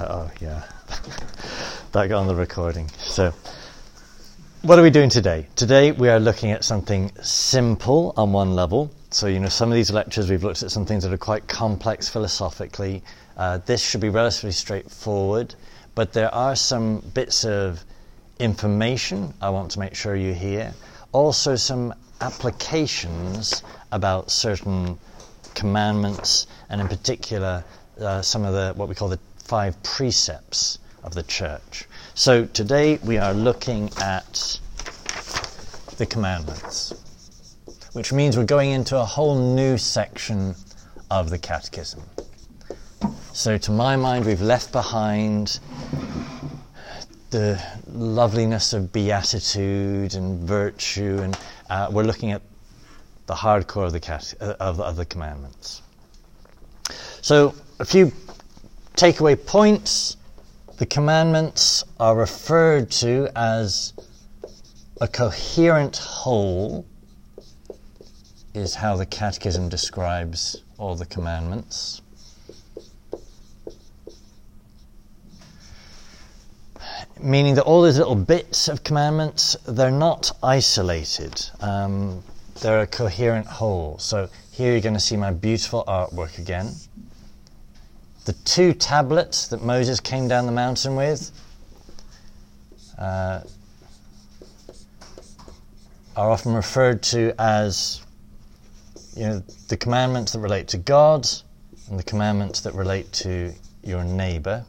oh, yeah. that got on the recording. So, what are we doing today? Today we are looking at something simple on one level. So, you know, some of these lectures we've looked at some things that are quite complex philosophically. Uh, this should be relatively straightforward, but there are some bits of information I want to make sure you hear. Also, some applications about certain commandments, and in particular, uh, some of the what we call the five precepts of the church. So today we are looking at the commandments, which means we're going into a whole new section of the catechism. So, to my mind, we've left behind the loveliness of beatitude and virtue, and uh, we're looking at the hardcore of the, cat- uh, of, of the commandments. So, a few takeaway points. The commandments are referred to as a coherent whole, is how the Catechism describes all the commandments. Meaning that all these little bits of commandments, they're not isolated. Um, they're a coherent whole. So here you're going to see my beautiful artwork again. The two tablets that Moses came down the mountain with uh, are often referred to as you know, the commandments that relate to God and the commandments that relate to your neighbor.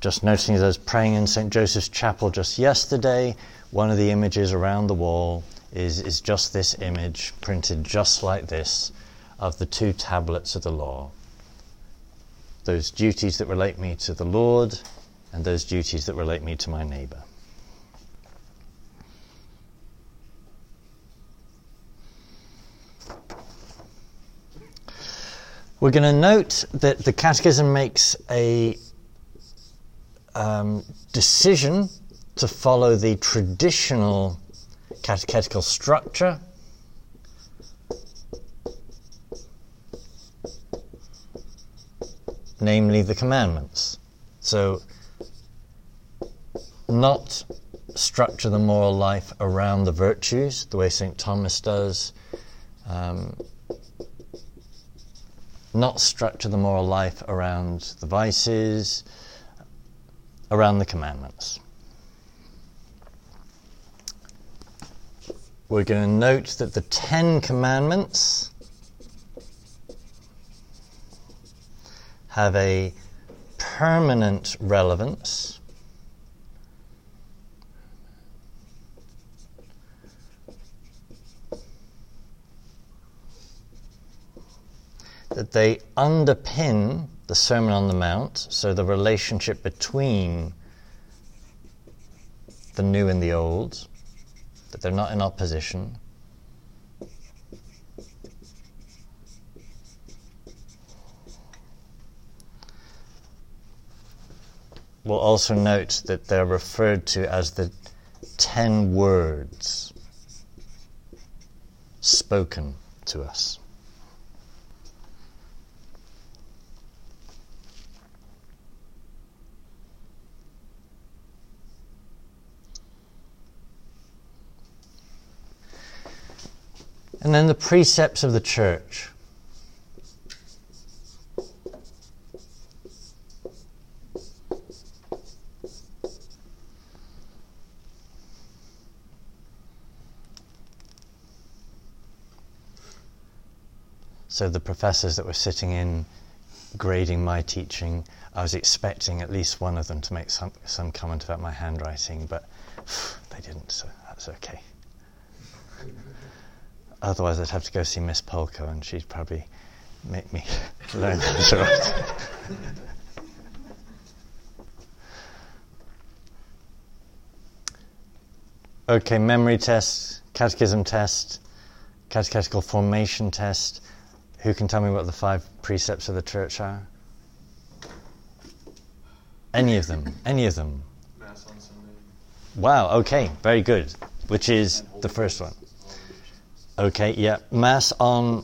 Just noticing as I was praying in St. Joseph's Chapel just yesterday, one of the images around the wall is, is just this image, printed just like this, of the two tablets of the law. Those duties that relate me to the Lord and those duties that relate me to my neighbor. We're going to note that the Catechism makes a um, decision to follow the traditional catechetical structure. Namely, the commandments. So, not structure the moral life around the virtues, the way St. Thomas does. Um, not structure the moral life around the vices, around the commandments. We're going to note that the Ten Commandments have a permanent relevance. That they underpin the Sermon on the Mount, so the relationship between the new and the old, that they're not in opposition. We'll also note that they're referred to as the ten words spoken to us. And then the precepts of the church. So the professors that were sitting in grading my teaching, I was expecting at least one of them to make some, some comment about my handwriting, but they didn't, so that's okay. Otherwise, I'd have to go see Miss Polko, and she'd probably make me learn how to write. okay, memory test, catechism test, catechetical formation test. Who can tell me what the five precepts of the church are? Any of them. Any of them. Mass on Sunday. Wow, okay, very good. which is the first one. Okay, yeah. Mass on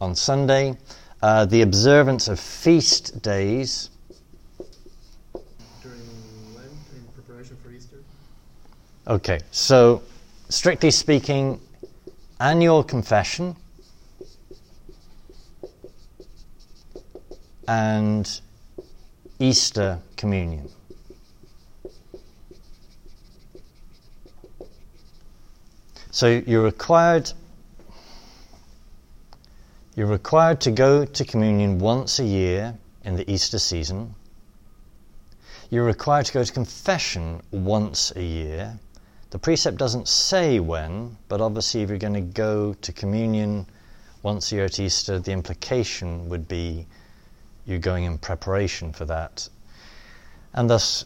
on Sunday. Uh, the observance of feast days. During Lent, in preparation for Easter. Okay, so strictly speaking, annual confession and Easter communion. So you're required you're required to go to communion once a year in the Easter season. You're required to go to confession once a year. The precept doesn't say when, but obviously, if you're going to go to communion once a year at Easter, the implication would be you're going in preparation for that. And thus,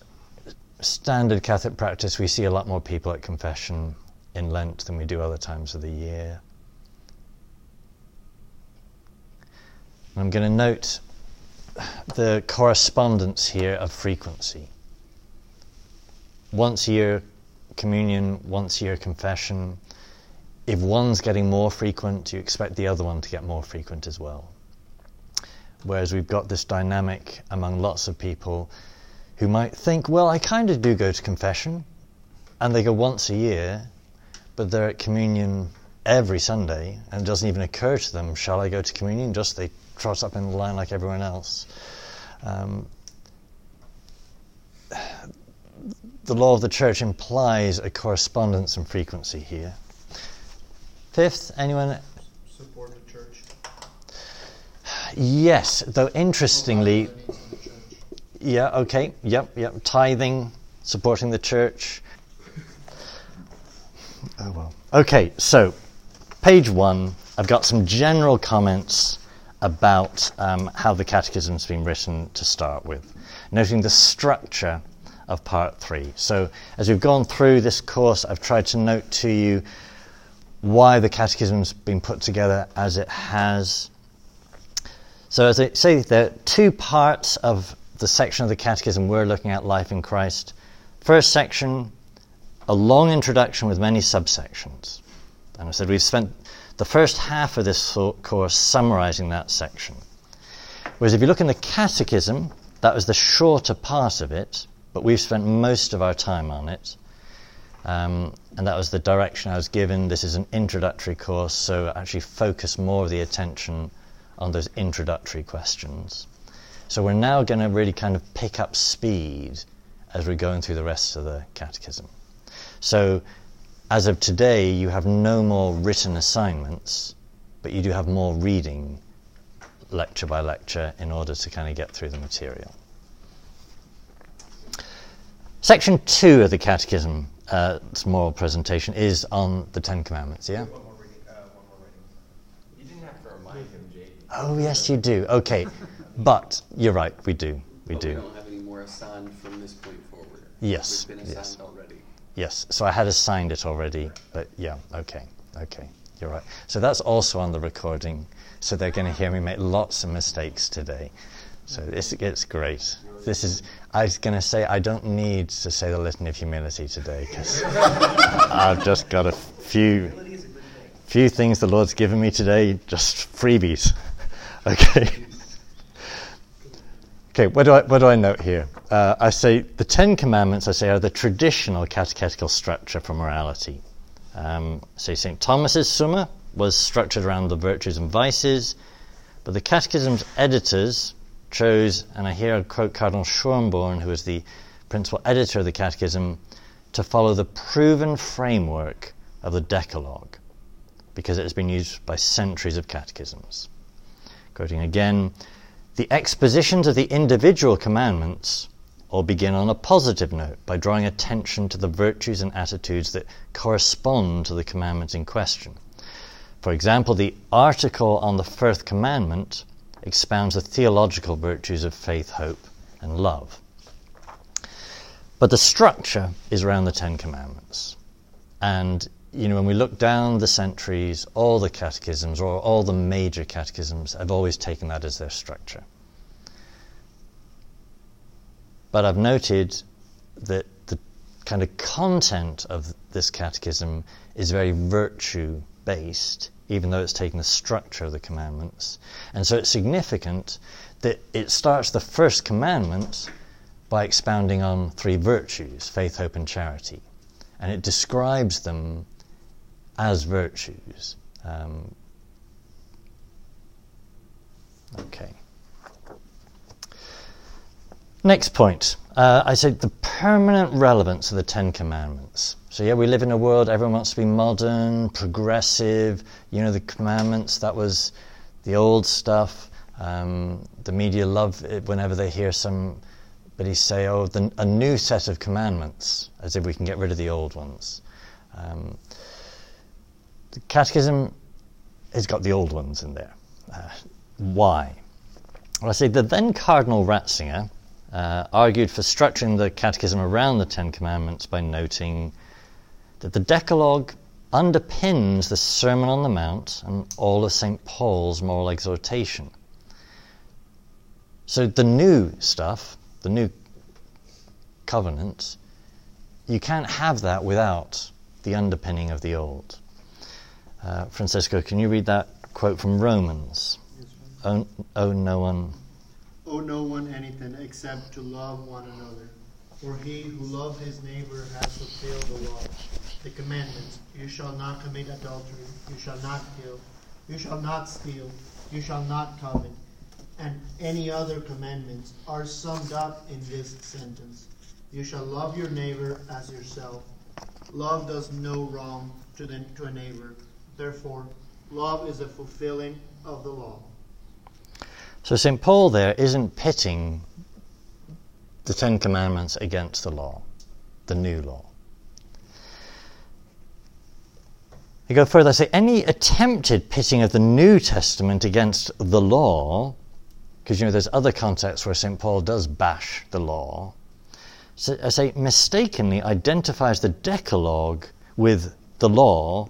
standard Catholic practice, we see a lot more people at confession in Lent than we do other times of the year. I'm going to note the correspondence here of frequency. Once a year communion, once a year confession. If one's getting more frequent, you expect the other one to get more frequent as well. Whereas we've got this dynamic among lots of people who might think, well, I kind of do go to confession, and they go once a year, but they're at communion every Sunday, and it doesn't even occur to them, shall I go to communion? Just they trot up in the line like everyone else. Um, the law of the church implies a correspondence and frequency here. Fifth, anyone? Support the church. Yes, though interestingly, Provide the needs of the church. yeah, okay, yep, yep, tithing, supporting the church. Oh well. Okay, so page one, I've got some general comments about um, how the catechism's been written to start with, noting the structure of part three. So, as we've gone through this course, I've tried to note to you why the catechism's been put together as it has. So, as I say, there are two parts of the section of the catechism we're looking at life in Christ. First section, a long introduction with many subsections. And I said we've spent the first half of this course summarizing that section. Whereas if you look in the Catechism, that was the shorter part of it, but we've spent most of our time on it. Um, and that was the direction I was given. This is an introductory course, so actually focus more of the attention on those introductory questions. So we're now going to really kind of pick up speed as we're going through the rest of the Catechism. So as of today, you have no more written assignments, but you do have more reading lecture by lecture in order to kind of get through the material. Section two of the Catechism, uh, its moral presentation, is on the Ten Commandments, yeah? One more reading. Uh, one more writing. You didn't have to remind him, Jake. Oh, yes, you do. Okay. But you're right, we do. We But do. We don't have any more assigned from this point forward. Yes, We've been assigned yes. already. Yes, so I had assigned it already, but yeah, okay, okay, you're right. So that's also on the recording, so they're going to hear me make lots of mistakes today. So this it's great. This is. I was going to say I don't need to say the litany of humility today because I've just got a few few things the Lord's given me today, just freebies. okay. Okay, what do I, what do I note here? Uh, I say the Ten Commandments, I say, are the traditional catechetical structure for morality. Um, say St. Thomas's Summa was structured around the virtues and vices, but the Catechism's editors chose, and I here quote Cardinal Schönborn, who was the principal editor of the Catechism, to follow the proven framework of the Decalogue, because it has been used by centuries of catechisms. Quoting again, the expositions of the individual commandments all begin on a positive note by drawing attention to the virtues and attitudes that correspond to the commandment in question. For example, the article on the first commandment expounds the theological virtues of faith, hope, and love. But the structure is around the Ten Commandments. And, you know, when we look down the centuries, all the catechisms or all the major catechisms have always taken that as their structure. But I've noted that the kind of content of this catechism is very virtue based, even though it's taken the structure of the commandments. And so it's significant that it starts the first commandment by expounding on three virtues faith, hope, and charity. And it describes them as virtues. Um, okay. Next point. Uh, I said the permanent relevance of the Ten Commandments. So, yeah, we live in a world, everyone wants to be modern, progressive. You know, the commandments, that was the old stuff. Um, the media love it whenever they hear somebody say, oh, the, a new set of commandments, as if we can get rid of the old ones. Um, the Catechism has got the old ones in there. Uh, why? Well, I say the then Cardinal Ratzinger uh, argued for structuring the Catechism around the Ten Commandments by noting that the Decalogue underpins the Sermon on the Mount and all of St. Paul's moral exhortation. So the new stuff, the new covenant, you can't have that without the underpinning of the old. Uh, Francisco, can you read that quote from Romans? Owe, owe no one. Owe no one anything except to love one another. For he who loves his neighbor has fulfilled the law. The commandments you shall not commit adultery, you shall not kill, you shall not steal, you shall not covet, and any other commandments are summed up in this sentence You shall love your neighbor as yourself. Love does no wrong to, the, to a neighbor. Therefore, love is a fulfilling of the law. So St. Paul there isn't pitting the Ten Commandments against the law, the new law. I go further, I say any attempted pitting of the New Testament against the law, because you know there's other contexts where St. Paul does bash the law, so I say mistakenly identifies the Decalogue with the law,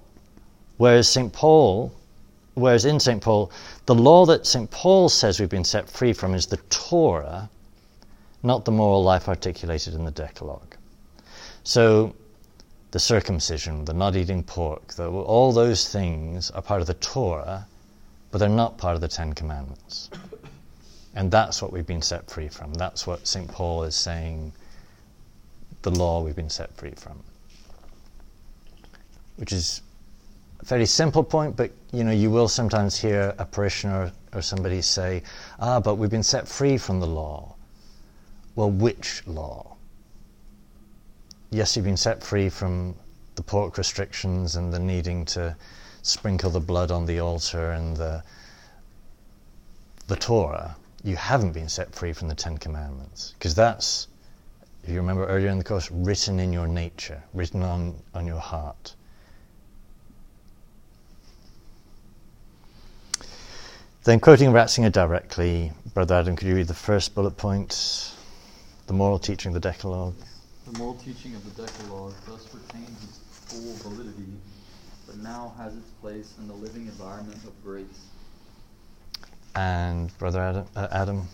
whereas St. Paul, whereas in St. Paul, the law that St. Paul says we've been set free from is the Torah, not the moral life articulated in the Decalogue. So the circumcision, the not eating pork, the, all those things are part of the Torah, but they're not part of the Ten Commandments. And that's what we've been set free from. That's what St. Paul is saying the law we've been set free from. Which is very simple point, but you know, you will sometimes hear a parishioner or somebody say, Ah, but we've been set free from the law. Well, which law? yes, you've been set free from the pork restrictions and the needing to sprinkle the blood on the altar and the, the Torah. You haven't been set free from the Ten Commandments. Because that's, if you remember earlier in the course, written in your nature, written on, on your heart. Then, quoting Ratzinger directly, Brother Adam, could you read the first bullet point? The moral teaching of the Decalogue. The moral teaching of the Decalogue thus retains its full validity, but now has its place in the living environment of grace. And Brother Adam, uh, Adam.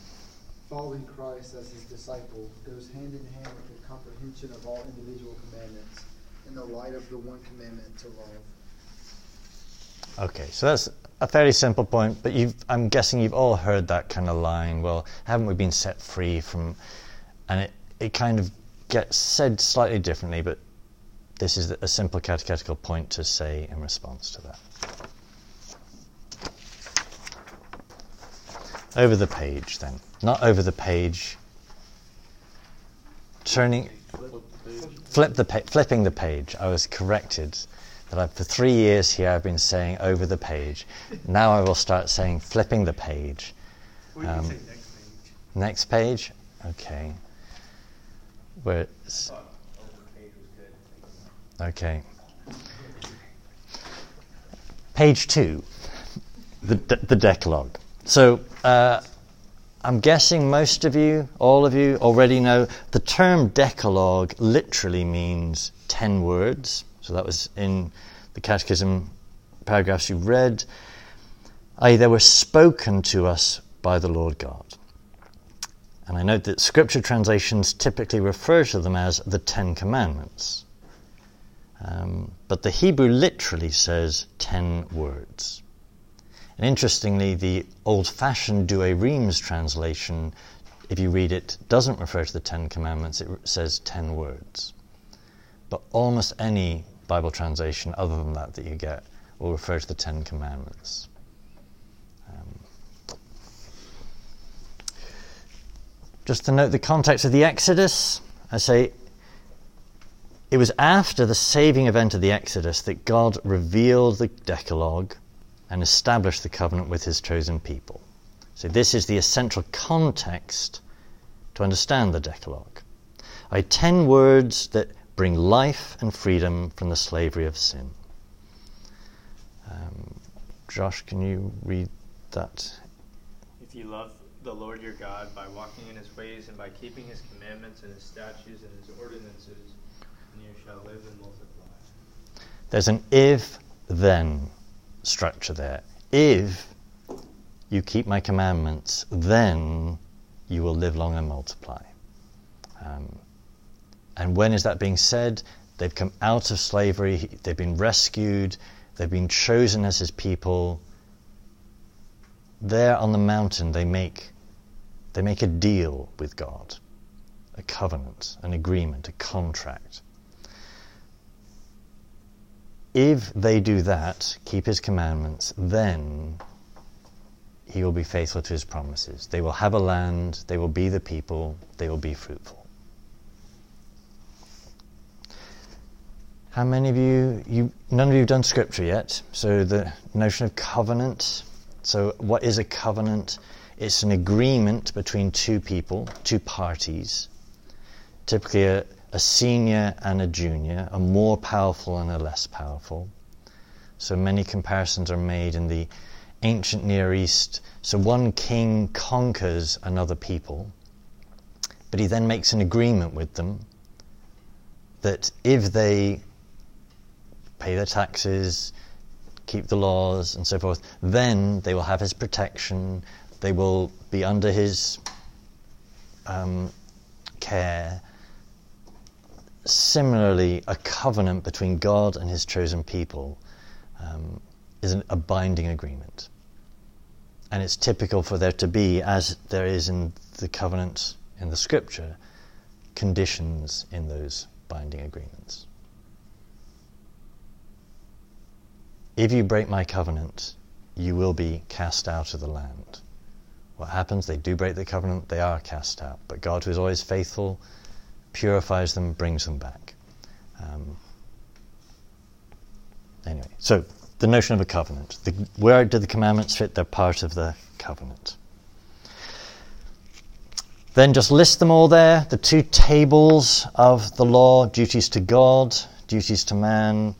Following Christ as his disciple goes hand in hand with the comprehension of all individual commandments in the light of the one commandment to love. Okay, so that's a fairly simple point, but I'm guessing you've all heard that kind of line. Well, haven't we been set free from? And it, it kind of gets said slightly differently, but this is a simple catechetical point to say in response to that. Over the page, then. Not over the page. Turning. Flip the pa- flipping the page. I was corrected that I, for three years here I've been saying over the page. Now I will start saying flipping the page. Or you can Um, say next page. Next page? Okay. Where it's, okay. Page two, the, de- the Decalogue. So uh, I'm guessing most of you, all of you, already know the term Decalogue literally means 10 words. So that was in the Catechism paragraphs you read. I.e., they were spoken to us by the Lord God. And I note that scripture translations typically refer to them as the Ten Commandments. Um, but the Hebrew literally says ten words. And interestingly, the old fashioned Douay Rheims translation, if you read it, doesn't refer to the Ten Commandments, it says ten words. But almost any Bible translation other than that that you get will refer to the Ten Commandments. Um, just to note the context of the Exodus, I say it was after the saving event of the Exodus that God revealed the Decalogue and established the covenant with his chosen people. So, this is the essential context to understand the Decalogue. I ten words that bring life and freedom from the slavery of sin. Um, Josh, can you read that? If you love the Lord your God by walking in his ways and by keeping his commandments and his statutes and his ordinances, and you shall live and multiply. There's an if then structure there. If you keep my commandments, then you will live long and multiply. Um, and when is that being said? They've come out of slavery, they've been rescued, they've been chosen as his people. There on the mountain, they make, they make a deal with God, a covenant, an agreement, a contract. If they do that, keep his commandments, then he will be faithful to his promises. They will have a land, they will be the people, they will be fruitful. How many of you, you none of you have done scripture yet? So the notion of covenant. So what is a covenant? It's an agreement between two people, two parties, typically a, a senior and a junior, a more powerful and a less powerful. So many comparisons are made in the ancient Near East. So one king conquers another people, but he then makes an agreement with them that if they pay their taxes, keep the laws, and so forth, then they will have his protection, they will be under his um, care. Similarly, a covenant between God and his chosen people um, is an, a binding agreement. And it's typical for there to be, as there is in the covenant in the scripture, conditions in those binding agreements. If you break my covenant, you will be cast out of the land. What happens? They do break the covenant, they are cast out. But God, who is always faithful, purifies them, brings them back. Um, anyway, so the notion of a covenant. The, where do the commandments fit? They're part of the covenant. Then just list them all there the two tables of the law duties to God, duties to man,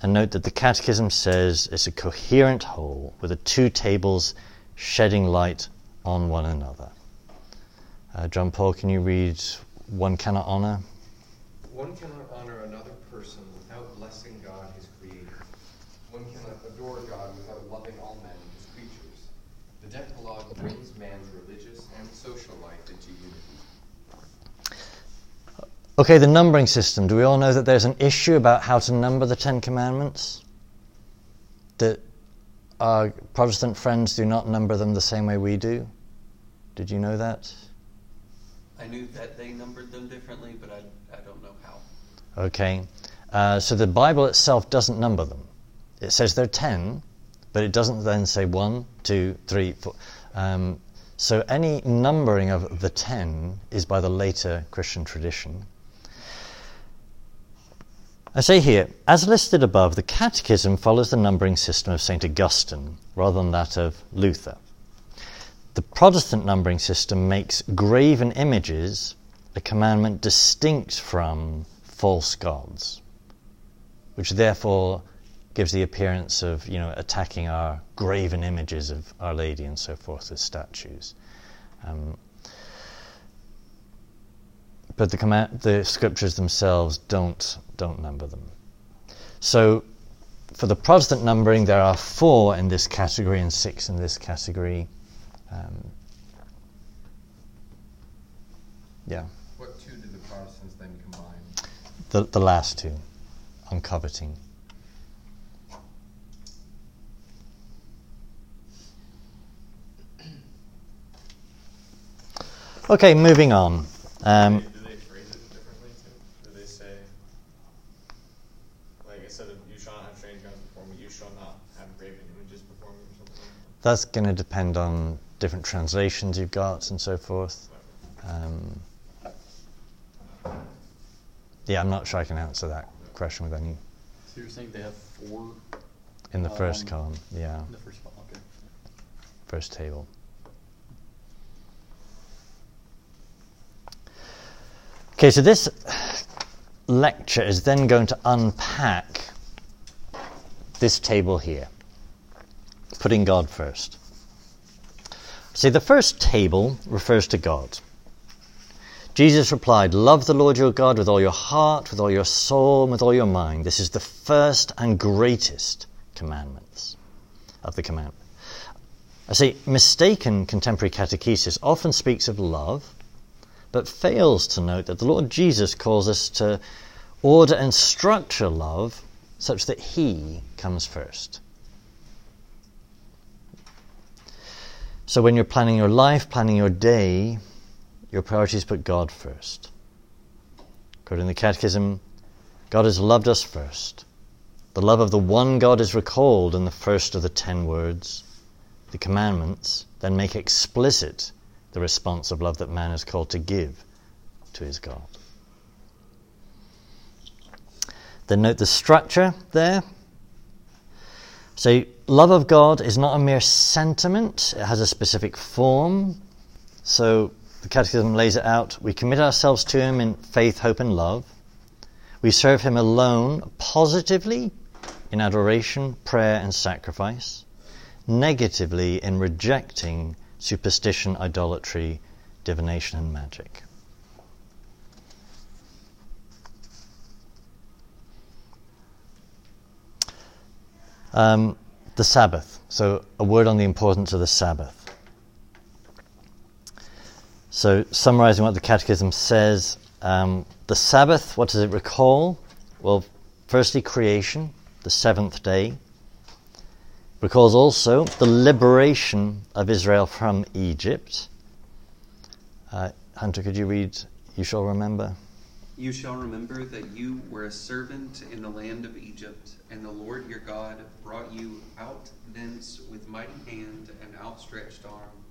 and note that the Catechism says it's a coherent whole with the two tables shedding light on one another. Uh, John Paul, can you read One Cannot Honor? One cannot honor another person without blessing God, his creator. One cannot adore God without loving all men, his creatures. The Decalogue brings man's religious and social life into unity. Okay, the numbering system. Do we all know that there's an issue about how to number the Ten Commandments? That our Protestant friends do not number them the same way we do? Did you know that? I knew that they numbered them differently, but I, I don't know how. Okay, uh, so the Bible itself doesn't number them. It says they're ten, but it doesn't then say one, two, three, four. Um, so any numbering of the ten is by the later Christian tradition. I say here, as listed above, the Catechism follows the numbering system of St. Augustine rather than that of Luther. The Protestant numbering system makes graven images a commandment distinct from false gods, which therefore gives the appearance of you know attacking our graven images of Our Lady and so forth as statues. Um, but the, command, the scriptures themselves don't don't number them. So, for the Protestant numbering, there are four in this category and six in this category. Um, Yeah. What two did the Protestants then combine? The, the last two on coveting. Okay, moving on. Um, do they phrase it differently too? Do they say, like instead of you shall not have strange gods before me, you shall not have graven images before me or something like that's going to depend on different translations you've got and so forth. Um, yeah, I'm not sure I can answer that question with any So you're saying they have four in the first Um, column. Yeah, in the first one, okay. first table. Okay, so this lecture is then going to unpack this table here, putting God first. See, the first table refers to God. Jesus replied, Love the Lord your God with all your heart, with all your soul, and with all your mind. This is the first and greatest commandments of the commandment. I say, mistaken contemporary catechesis often speaks of love, but fails to note that the Lord Jesus calls us to order and structure love such that He comes first. So when you're planning your life, planning your day, your priorities put God first. According to the Catechism, God has loved us first. The love of the one God is recalled in the first of the ten words. The commandments then make explicit the response of love that man is called to give to his God. Then note the structure there. So, love of God is not a mere sentiment, it has a specific form. So, the Catechism lays it out. We commit ourselves to Him in faith, hope, and love. We serve Him alone positively in adoration, prayer, and sacrifice, negatively in rejecting superstition, idolatry, divination, and magic. Um, the Sabbath. So, a word on the importance of the Sabbath. So, summarizing what the Catechism says, um, the Sabbath, what does it recall? Well, firstly, creation, the seventh day. Recalls also the liberation of Israel from Egypt. Uh, Hunter, could you read, You shall remember? You shall remember that you were a servant in the land of Egypt, and the Lord your God brought you out thence with mighty hand and outstretched arm.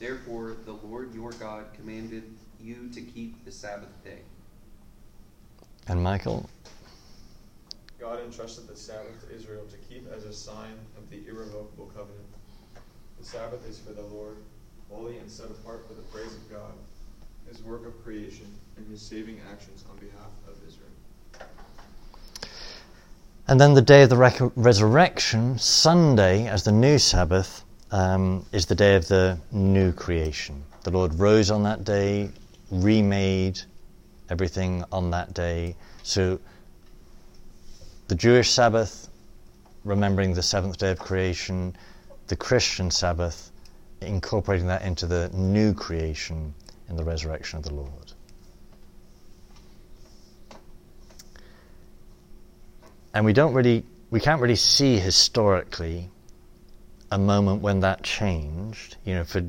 Therefore, the Lord your God commanded you to keep the Sabbath day. And Michael? God entrusted the Sabbath to Israel to keep as a sign of the irrevocable covenant. The Sabbath is for the Lord, holy and set apart for the praise of God, his work of creation, and his saving actions on behalf of Israel. And then the day of the rec- resurrection, Sunday, as the new Sabbath, um, is the day of the new creation. The Lord rose on that day, remade everything on that day. So the Jewish Sabbath, remembering the seventh day of creation, the Christian Sabbath, incorporating that into the new creation in the resurrection of the Lord. And we don't really, we can't really see historically a moment when that changed. You know, for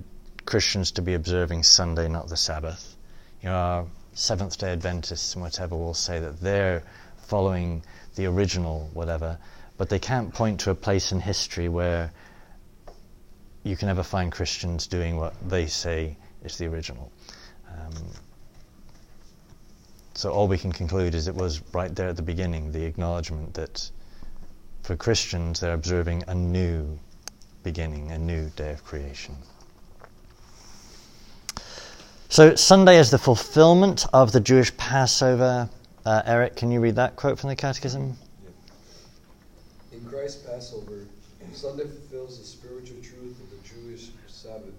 Christians to be observing Sunday, not the Sabbath. You know, our Seventh Day Adventists and whatever will say that they're following the original whatever, but they can't point to a place in history where you can ever find Christians doing what they say is the original. Um, so all we can conclude is it was right there at the beginning, the acknowledgement that for Christians they're observing a new beginning, a new day of creation. So Sunday is the fulfillment of the Jewish Passover. Uh, Eric, can you read that quote from the Catechism? In Christ's Passover, Sunday fulfills the spiritual truth of the Jewish Sabbath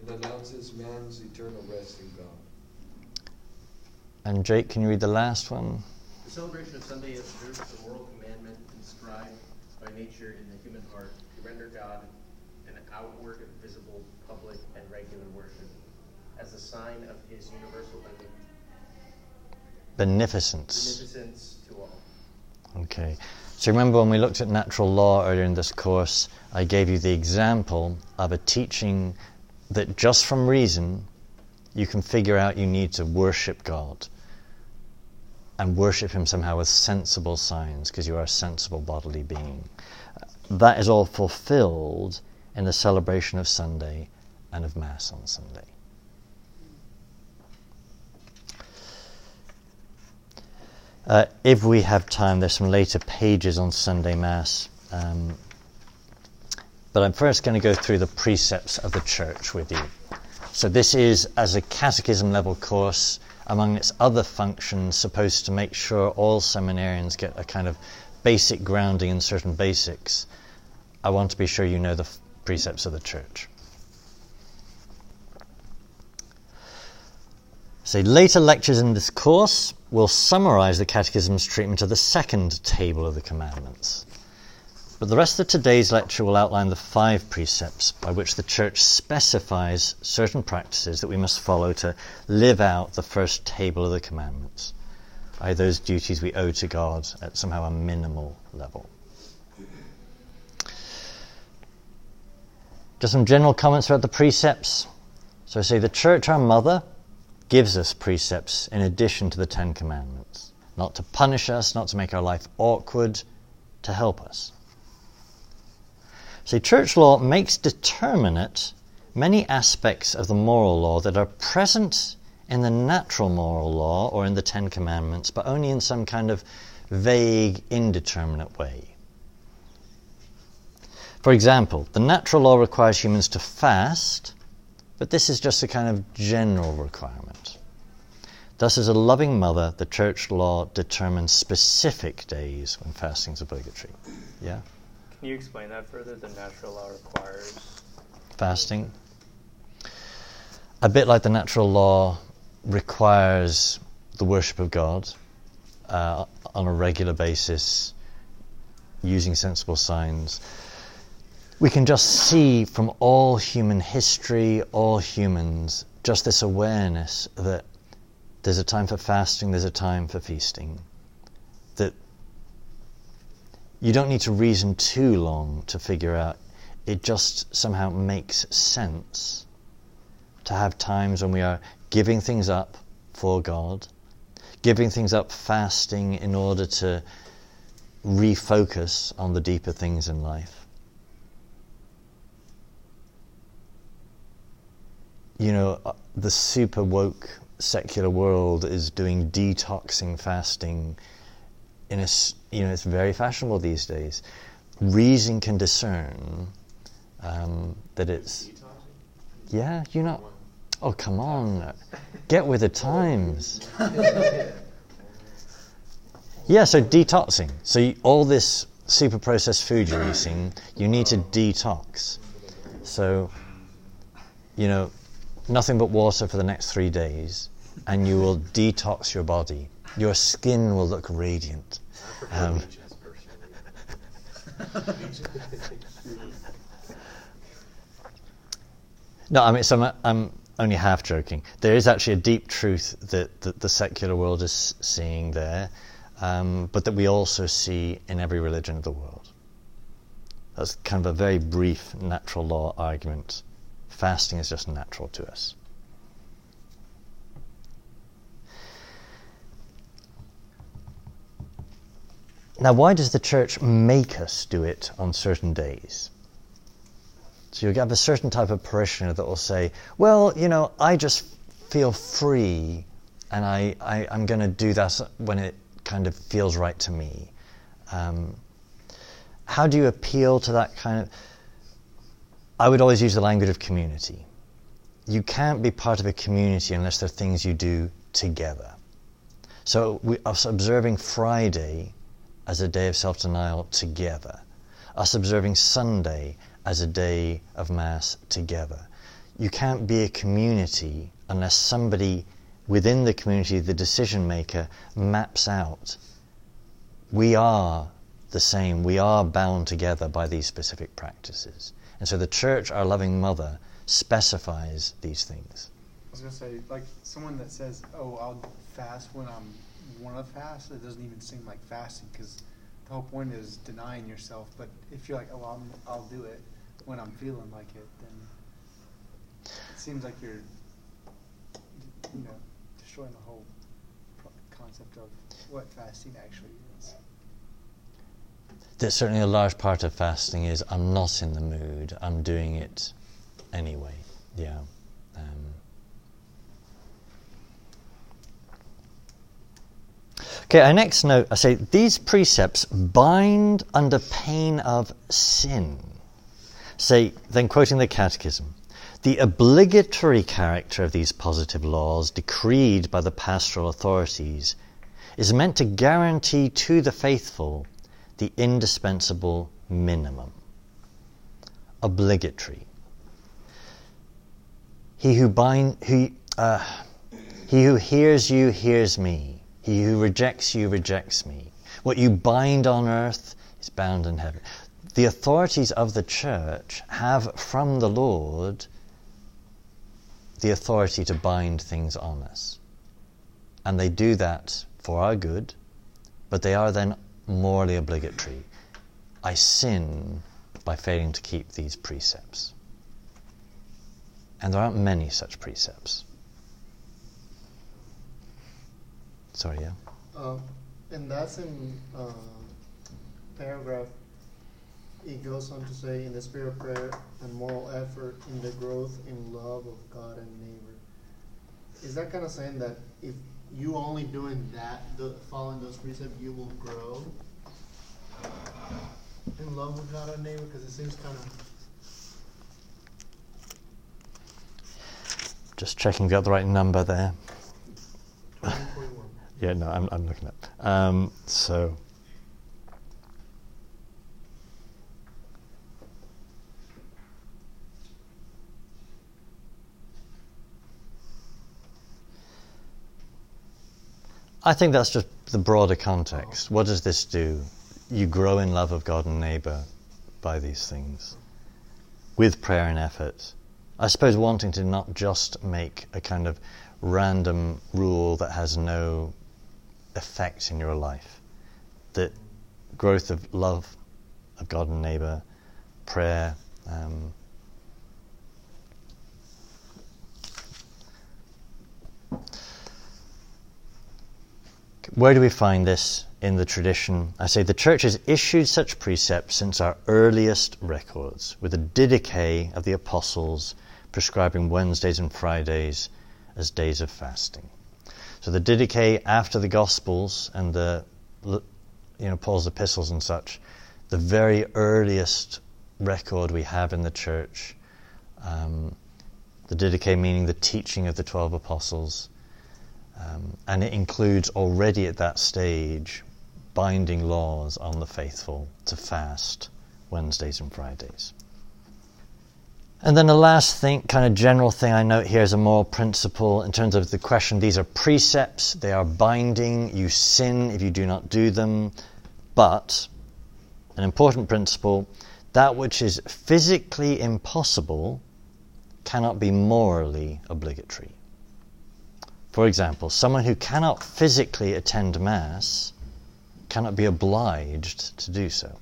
and announces man's eternal rest in God. And Jake, can you read the last one? The celebration of Sunday observes the moral commandment inscribed by nature in the human heart to render God an outward, visible, public, and regular worship, as a sign of his universal Beneficence. beneficence to all. Okay. So remember when we looked at natural law earlier in this course, I gave you the example of a teaching that just from reason you can figure out you need to worship God and worship Him somehow with sensible signs because you are a sensible bodily being. That is all fulfilled in the celebration of Sunday and of Mass on Sunday. Uh, if we have time, there's some later pages on Sunday Mass. Um, but I'm first going to go through the precepts of the church with you. So, this is, as a catechism level course, among its other functions, supposed to make sure all seminarians get a kind of basic grounding in certain basics. I want to be sure you know the f- precepts of the church. So, later lectures in this course will summarize the Catechism's treatment of the second table of the commandments. But the rest of today's lecture will outline the five precepts by which the Church specifies certain practices that we must follow to live out the first table of the commandments, i.e., those duties we owe to God at somehow a minimal level. Just some general comments about the precepts. So I say the Church, our mother, gives us precepts in addition to the Ten Commandments. Not to punish us, not to make our life awkward, to help us. See, church law makes determinate many aspects of the moral law that are present in the natural moral law or in the Ten Commandments, but only in some kind of vague, indeterminate way. For example, the natural law requires humans to fast, but this is just a kind of general requirement. Thus, as a loving mother, the church law determines specific days when fasting is obligatory. Yeah? Can you explain that further? The natural law requires fasting. A bit like the natural law requires the worship of God uh, on a regular basis, using sensible signs. We can just see from all human history, all humans, just this awareness that there's a time for fasting, there's a time for feasting. That you don't need to reason too long to figure out. It just somehow makes sense to have times when we are giving things up for God, giving things up fasting in order to refocus on the deeper things in life. You know, uh, the super woke secular world is doing detoxing fasting in a you know it's very fashionable these days. Reason can discern um, that it's yeah you know oh come on. Get with the times. Yeah so detoxing. So you, all this super processed food you're eating you need to detox. So you know nothing but water for the next three days and you will detox your body your skin will look radiant um, no, I mean, so I'm, I'm, only half joking. There is actually a deep truth that, that the secular world is seeing there, um, but that we also see in every religion of the world. That's kind of a very brief natural law argument. Fasting is just natural to us. Now, why does the church make us do it on certain days? So you have a certain type of parishioner that will say, well, you know, I just feel free and I, I, am going to do that when it kind of feels right to me. Um, how do you appeal to that kind of. I would always use the language of community. You can't be part of a community unless there are things you do together. So, we, observing Friday as a day of self denial together, us observing Sunday as a day of Mass together. You can't be a community unless somebody within the community, the decision maker, maps out we are the same, we are bound together by these specific practices. And so the Church, our loving mother, specifies these things. I was gonna say, like someone that says, "Oh, I'll fast when I'm want to fast," it doesn't even seem like fasting because the whole point is denying yourself. But if you're like, "Oh, I'm, I'll do it when I'm feeling like it," then it seems like you're, you know, destroying the whole concept of what fasting actually is. That certainly a large part of fasting is I'm not in the mood, I'm doing it anyway. Yeah. Okay, our next note I say these precepts bind under pain of sin. Say, then quoting the Catechism, the obligatory character of these positive laws decreed by the pastoral authorities is meant to guarantee to the faithful the indispensable minimum. Obligatory. He who bind, he, uh, he who hears you hears me. He who rejects you rejects me. What you bind on earth is bound in heaven. The authorities of the church have from the Lord the authority to bind things on us. And they do that for our good, but they are then morally obligatory. I sin by failing to keep these precepts. And there aren't many such precepts. Sorry, yeah? Uh, and that's in uh, paragraph. It goes on to say, in the spirit of prayer and moral effort, in the growth in love of God and neighbor. Is that kind of saying that if you only doing that, the, following those precepts, you will grow in love with God and neighbor? Because it seems kind of Just checking got the right number there. 2041. Yeah, no, I'm, I'm looking at. Um, so, I think that's just the broader context. What does this do? You grow in love of God and neighbor by these things with prayer and effort. I suppose wanting to not just make a kind of random rule that has no effect in your life. That growth of love of God and neighbor, prayer, um, Where do we find this in the tradition? I say the church has issued such precepts since our earliest records, with the Didache of the apostles prescribing Wednesdays and Fridays as days of fasting. So the Didache after the Gospels and the you know Paul's epistles and such, the very earliest record we have in the church. Um, the Didache meaning the teaching of the twelve apostles. Um, and it includes already at that stage binding laws on the faithful to fast Wednesdays and Fridays. And then the last thing, kind of general thing I note here is a moral principle in terms of the question these are precepts, they are binding, you sin if you do not do them, but an important principle that which is physically impossible cannot be morally obligatory. For example, someone who cannot physically attend Mass cannot be obliged to do so.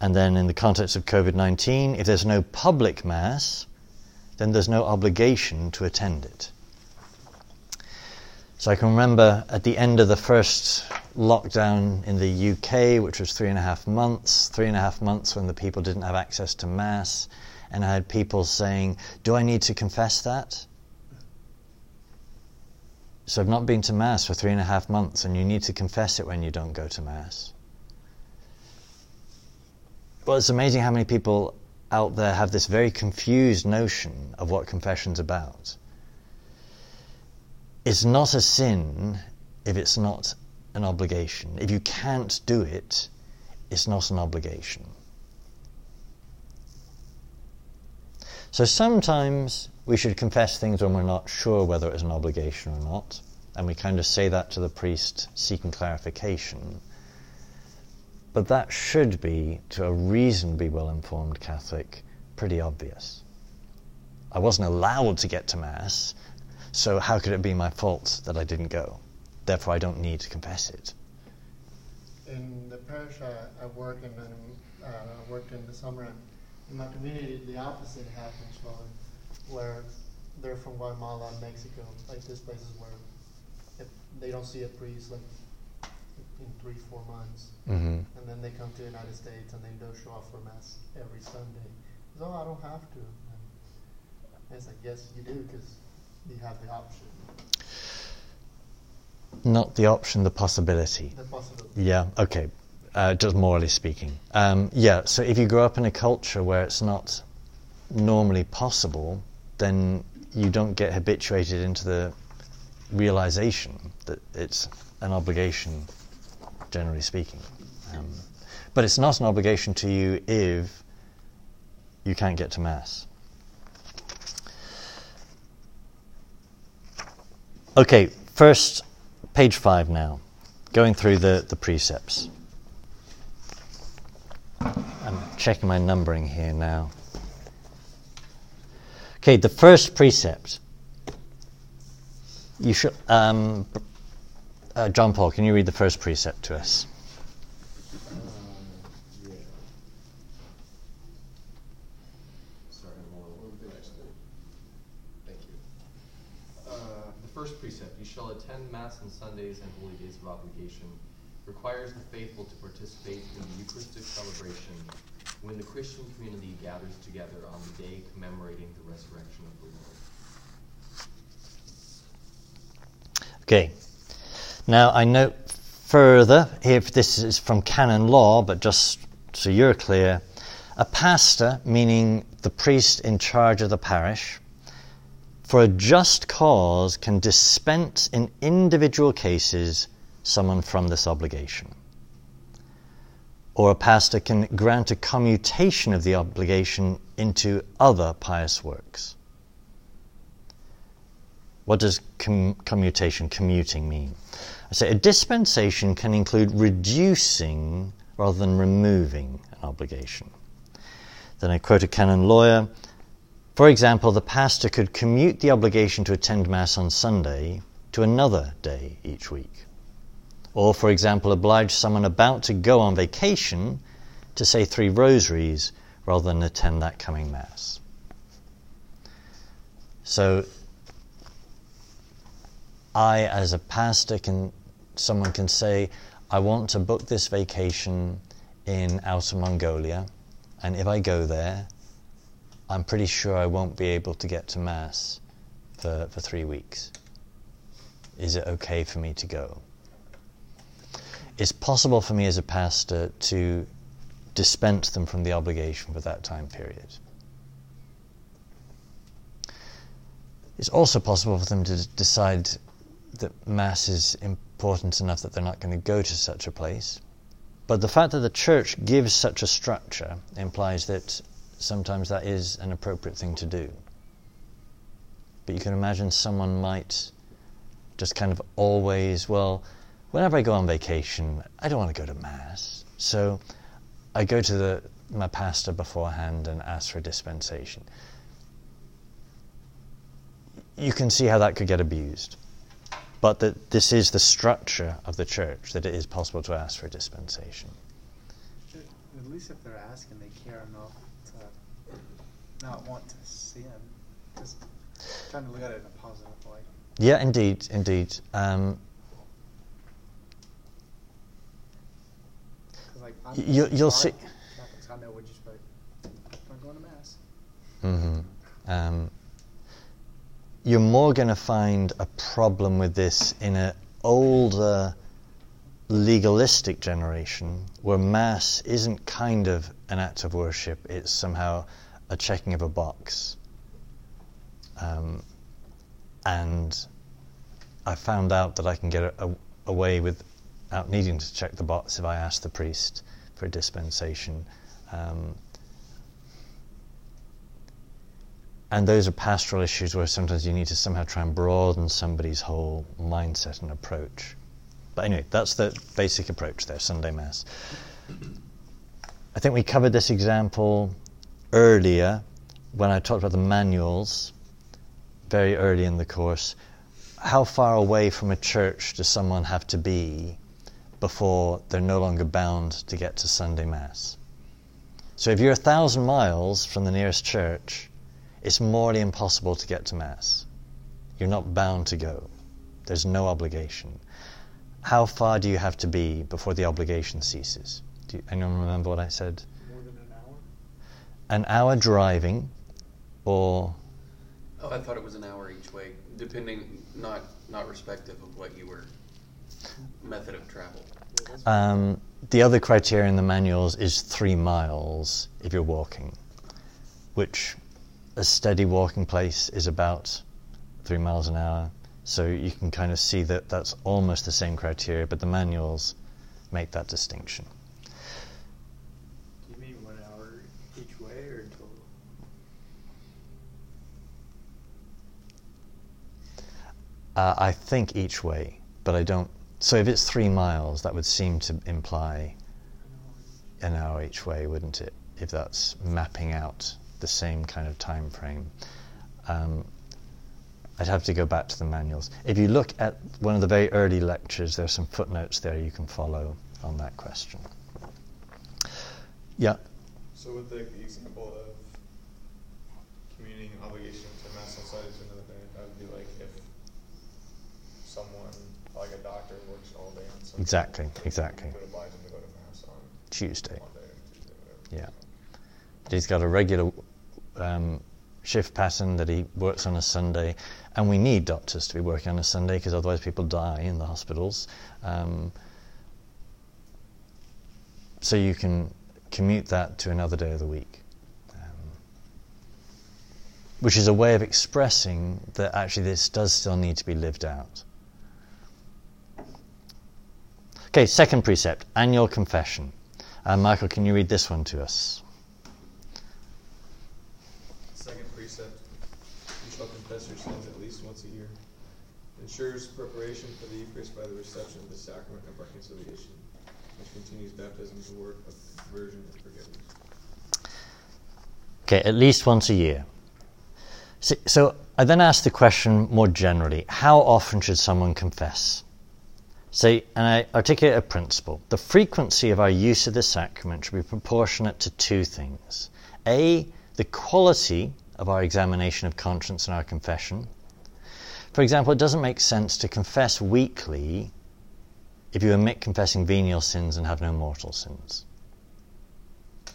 And then, in the context of COVID 19, if there's no public Mass, then there's no obligation to attend it. So I can remember at the end of the first lockdown in the UK, which was three and a half months, three and a half months when the people didn't have access to Mass, and I had people saying, Do I need to confess that? So I've not been to Mass for three and a half months, and you need to confess it when you don't go to Mass. Well, it's amazing how many people out there have this very confused notion of what confession's about. It's not a sin if it's not an obligation. If you can't do it, it's not an obligation. So sometimes we should confess things when we're not sure whether it's an obligation or not, and we kind of say that to the priest seeking clarification. But that should be, to a reasonably well informed Catholic, pretty obvious. I wasn't allowed to get to Mass, so how could it be my fault that I didn't go? Therefore, I don't need to confess it. In the parish I, I work in, and uh, I worked in the summer, and in my community, the opposite happens, where they're from Guatemala and Mexico, like this place is where if they don't see a priest like in three, four months, hmm and then they come to the United States and they don't show up for mass every Sunday. No, I don't have to. And it's like, yes, you do, because you have the option, Not the option, the possibility. the possibility. Yeah, okay. Uh, just morally speaking. Um, yeah, so if you grow up in a culture where it's not normally possible, then you don't get habituated into the realization that it's an obligation, generally speaking. Um, but it's not an obligation to you if you can't get to Mass. Okay, first, page five now, going through the, the precepts. I'm checking my numbering here now. Okay, the first precept. You should, um, uh, John Paul, can you read the first precept to us? yeah. Sorry, I'm a little Thank you. Uh, the first precept, you shall attend Mass on Sundays and holy days of obligation, requires the faithful to participate in the Eucharistic celebration when the Christian community gathers together on the day commemorating the resurrection of the Lord. Okay. Now I note further, if this is from canon law, but just so you're clear, a pastor, meaning the priest in charge of the parish, for a just cause can dispense in individual cases someone from this obligation. Or a pastor can grant a commutation of the obligation into other pious works. What does com- commutation, commuting mean? I say a dispensation can include reducing rather than removing an obligation. Then I quote a canon lawyer. For example, the pastor could commute the obligation to attend Mass on Sunday to another day each week. Or, for example, oblige someone about to go on vacation to say three rosaries rather than attend that coming Mass. So, I, as a pastor, can someone can say, I want to book this vacation in Outer Mongolia, and if I go there, I'm pretty sure I won't be able to get to Mass for, for three weeks. Is it okay for me to go? It's possible for me as a pastor to dispense them from the obligation for that time period. It's also possible for them to decide that Mass is important enough that they're not going to go to such a place. But the fact that the church gives such a structure implies that sometimes that is an appropriate thing to do. But you can imagine someone might just kind of always, well, whenever I go on vacation, I don't want to go to Mass. So I go to the, my pastor beforehand and ask for a dispensation. You can see how that could get abused. But that this is the structure of the church, that it is possible to ask for a dispensation. At least if they're asking, they care enough to not want to sin. Just trying to look at it in a positive light. Yeah, indeed, indeed. Um, 'Cause, like, I'm, You- you'll I'm see- Catholics, I know we're just like, I'm going to mass. mhm. um, you're more going to find a problem with this in an older legalistic generation where Mass isn't kind of an act of worship, it's somehow a checking of a box. Um, and I found out that I can get a, a, away without needing to check the box if I ask the priest for dispensation. Um, and those are pastoral issues where sometimes you need to somehow try and broaden somebody's whole mindset and approach. But anyway, that's the basic approach there, Sunday Mass. I think we covered this example earlier when I talked about the manuals very early in the course, how far away from a church does someone have to be before they're no longer bound to get to Sunday Mass? So if you're a thousand miles from the nearest church, it's morally impossible to get to Mass. You're not bound to go. There's no obligation. How far do you have to be before the obligation ceases? Do you, anyone remember what I said? More than an hour? An hour driving, or Oh, I thought it was an hour each way, depending, not not respective of what you were method of travel. um, the other criteria in the manuals is three miles if you're walking, which a steady walking place is about three miles an hour. So you can kind of see that that's almost the same criteria, but the manuals make that distinction. Do you mean one hour each way or total? Uh, I think each way, but I don't. So if it's three miles, that would seem to imply an hour each way, wouldn't it? If that's mapping out the same kind of time frame. Um, I'd have to go back to the manuals. If you look at one of the very early lectures, there's some footnotes there you can follow on that question. Yeah. So with the, of commuting obligation to mass outside to another day, that would be like if someone, like a doctor, works all day on Sunday. Exactly, exactly. Would oblige him to go to mass exactly. Tuesday. Monday, Tuesday, whatever. Yeah. But he's got a regular um, shift pattern that he works on a Sunday, and we need doctors to be working on a Sunday because otherwise people die in the hospitals. Um, so you can commute that to another day of the week, um, which is a way of expressing that actually this does still need to be lived out. Okay, second precept annual confession. Uh, Michael, can you read this one to us? Second precept, you shall confess your sins at least once a year. Ensures preparation for the Eucharist by the reception of the sacrament of reconciliation, which continues baptism's work of conversion and forgiveness. Okay, at least once a year. So, so I then asked the question more generally how often should someone confess? Say, and I articulate a principle. The frequency of our use of the sacrament should be proportionate to two things. A, the quality of our examination of conscience and our confession. For example, it doesn't make sense to confess weekly if you omit confessing venial sins and have no mortal sins.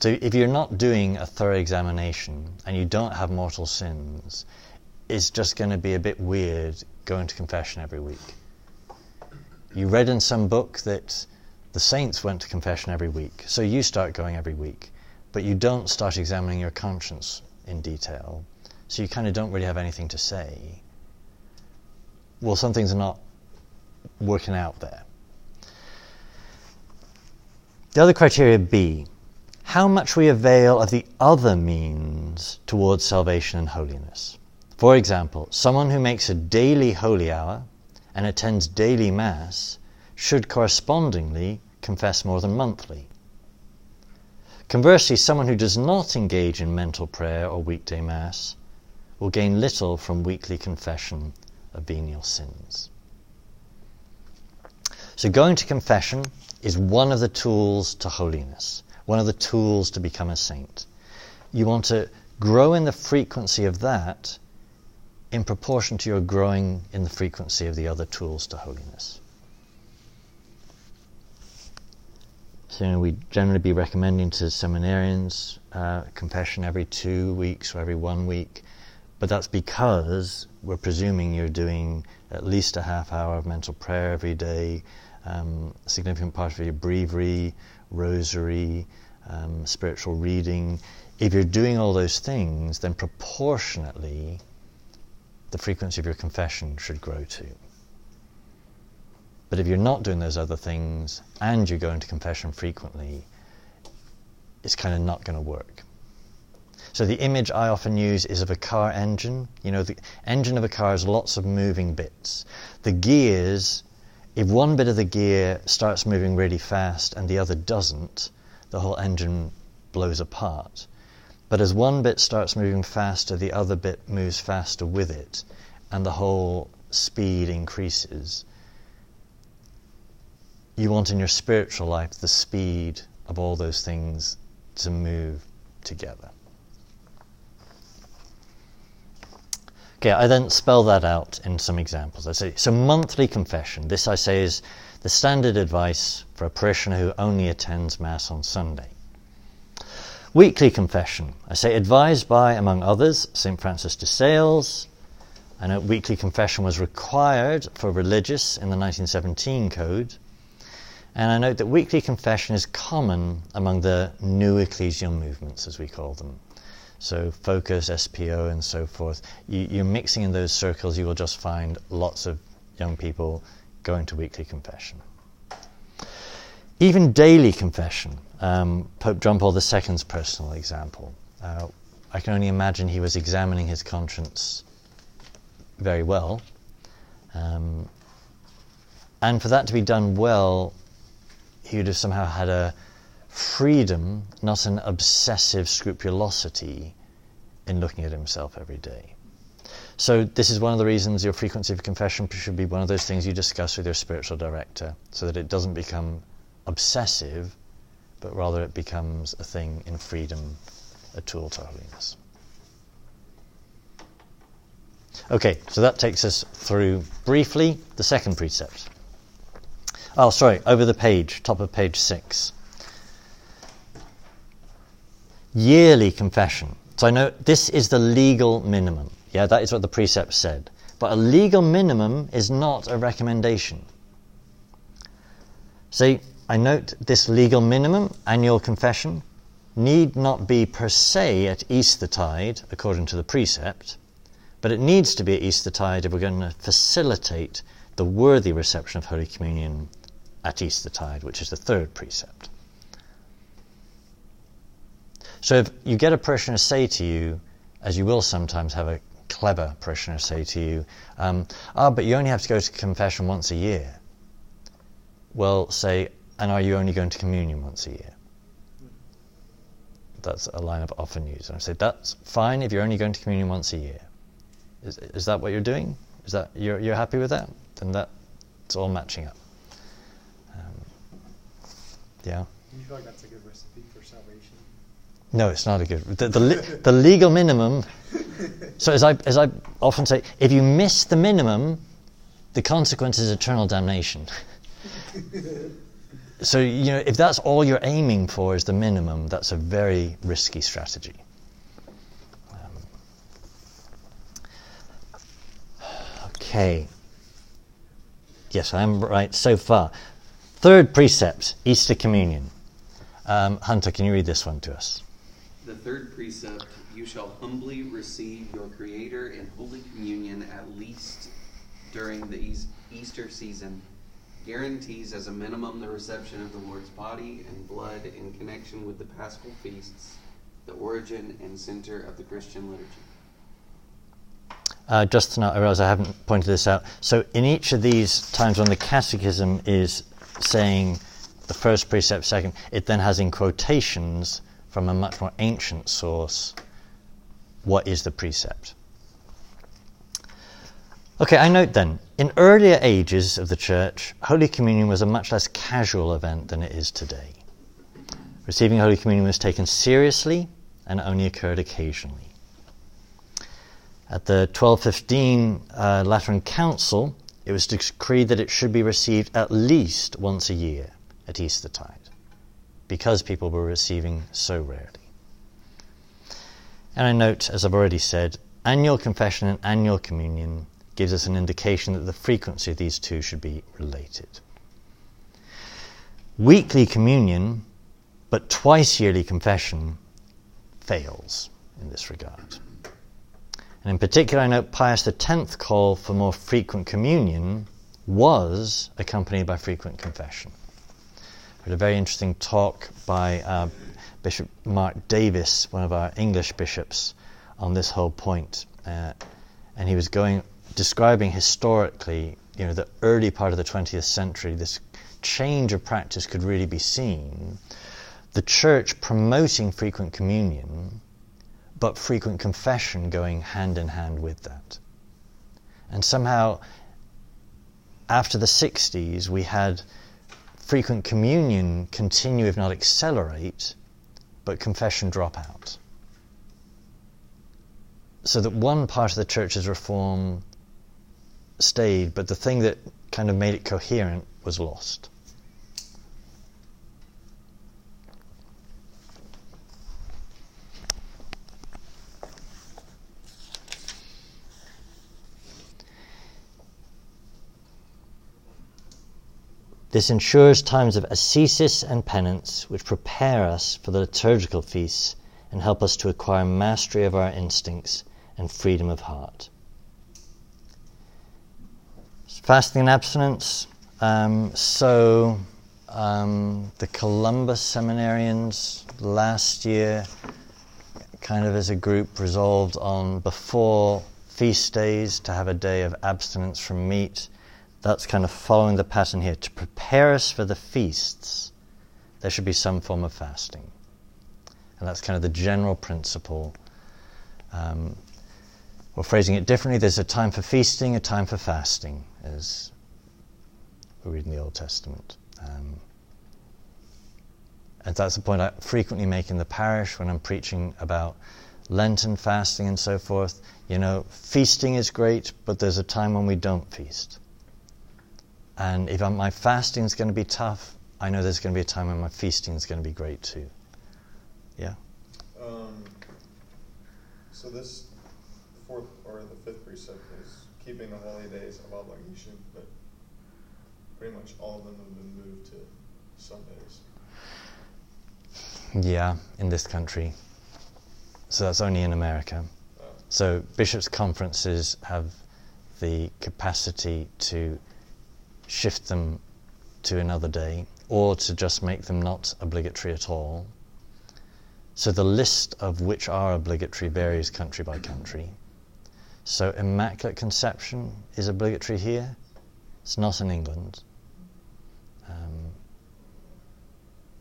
So if you're not doing a thorough examination and you don't have mortal sins, it's just going to be a bit weird going to confession every week. You read in some book that the saints went to confession every week, so you start going every week, but you don't start examining your conscience in detail, so you kind of don't really have anything to say. Well, something's not working out there. The other criteria B how much we avail of the other means towards salvation and holiness. For example, someone who makes a daily holy hour and attends daily Mass should correspondingly confess more than monthly. Conversely, someone who does not engage in mental prayer or weekday Mass will gain little from weekly confession of venial sins. So, going to confession is one of the tools to holiness, one of the tools to become a saint. You want to grow in the frequency of that in proportion to your growing in the frequency of the other tools to holiness. So we generally be recommending to seminarians uh, confession every two weeks or every one week, but that's because we're presuming you're doing at least a half hour of mental prayer every day, um, a significant part of your breviary, rosary, um, spiritual reading. If you're doing all those things, then proportionately the frequency of your confession should grow too. But if you're not doing those other things and you're going to confession frequently, it's kind of not going to work. So the image I often use is of a car engine. You know, the engine of a car has lots of moving bits. The gears, if one bit of the gear starts moving really fast and the other doesn't, the whole engine blows apart. But as one bit starts moving faster, the other bit moves faster with it, and the whole speed increases. You want in your spiritual life the speed of all those things to move together. Okay, I then spell that out in some examples. I say, so monthly confession. This I say is the standard advice for a parishioner who only attends Mass on Sunday. Weekly confession. I say advised by, among others, St. Francis de Sales. I know weekly confession was required for religious in the 1917 Code. And I note that weekly confession is common among the new ecclesial movements, as we call them. So, Focus, SPO, and so forth. You, are mixing in those circles, you will just find lots of young people going to weekly confession. Even daily confession. Um, Pope John Paul II's personal example. Uh, I can only imagine he was examining his conscience very well. Um, and for that to be done well, he would have somehow had a freedom, not an obsessive scrupulosity in looking at himself every day. So, this is one of the reasons your frequency of confession should be one of those things you discuss with your spiritual director so that it doesn't become obsessive, but rather it becomes a thing in freedom, a tool to holiness. Okay, so that takes us through briefly the second precept. Oh, sorry, over the page, top of page six. Yearly confession. So I know this is the legal minimum. Yeah, that is what the precept said. But a legal minimum is not a recommendation. See, I note this legal minimum, annual confession, need not be per se at Eastertide, according to the precept, but it needs to be at Eastertide if we're going to facilitate the worthy reception of Holy Communion at Eastertide, which is the third precept. So if you get a parishioner say to you, as you will sometimes have a clever parishioner say to you, um, ah, but you only have to go to confession once a year. Well, say, and are you only going to communion once a year? That's a line I've often used. And I said, that's fine if you're only going to communion once a year. Is, is that what you're doing? Is that you're, you're happy with that? Then that's all matching up. Um, yeah. Do you feel like that's a good recipe for salvation? No, it's not a good. The, the, the legal minimum. So as I as I often say, if you miss the minimum, the consequence is eternal damnation. so you know if that's all you're aiming for is the minimum, that's a very risky strategy. Um, okay. Yes, I am right so far. Third precept, Easter Communion. Um, Hunter, can you read this one to us? The third precept you shall humbly receive your Creator in Holy Communion at least during the Easter season, guarantees as a minimum the reception of the Lord's body and blood in connection with the paschal feasts, the origin and center of the Christian liturgy. Uh, just note, I realize I haven't pointed this out. So, in each of these times when the catechism is saying the first precept, second, it then has in quotations from a much more ancient source what is the precept. Okay, I note then, in earlier ages of the Church, Holy Communion was a much less casual event than it is today. Receiving Holy Communion was taken seriously and only occurred occasionally. At the 1215 uh, Lateran Council, it was decreed that it should be received at least once a year at Eastertide, because people were receiving so rarely. And I note, as I've already said, annual confession and annual communion gives us an indication that the frequency of these two should be related. Weekly communion, but twice yearly confession, fails in this regard. And in particular, I note Pius X's call for more frequent communion was accompanied by frequent confession. I heard a very interesting talk by uh, Bishop Mark Davies, one of our English bishops, on this whole point. Uh, and he was going describing historically, you know, the early part of the 20th century, this change of practice could really be seen. The church promoting frequent communion but frequent confession going hand in hand with that. And somehow, after the 60s, we had frequent communion continue, if not accelerate, but confession drop out. So that one part of the church's reform stayed, but the thing that kind of made it coherent was lost. This ensures times of ascesis and penance, which prepare us for the liturgical feasts and help us to acquire mastery of our instincts and freedom of heart. Fasting and abstinence. Um, so, um, the Columbus seminarians last year, kind of as a group, resolved on before feast days to have a day of abstinence from meat that's kind of following the pattern here. To prepare us for the feasts, there should be some form of fasting. And that's kind of the general principle. Um, we're phrasing it differently. There's a time for feasting, a time for fasting, as we read in the Old Testament. Um, and that's the point I frequently make in the parish when I'm preaching about Lenten fasting and so forth. You know, feasting is great, but there's a time when we don't feast. And if I'm, my fasting is going to be tough, I know there's going to be a time when my feasting is going to be great too. Yeah? Um, so this fourth or the fifth precept is keeping the holy days of obligation, but pretty much all of them have been moved to Sundays. Yeah, in this country. So that's only in America. Uh, So bishops' conferences have the capacity to shift them to another day or to just make them not obligatory at all. So the list of which are obligatory varies country by country. So Immaculate Conception is obligatory here. It's not in England. Um,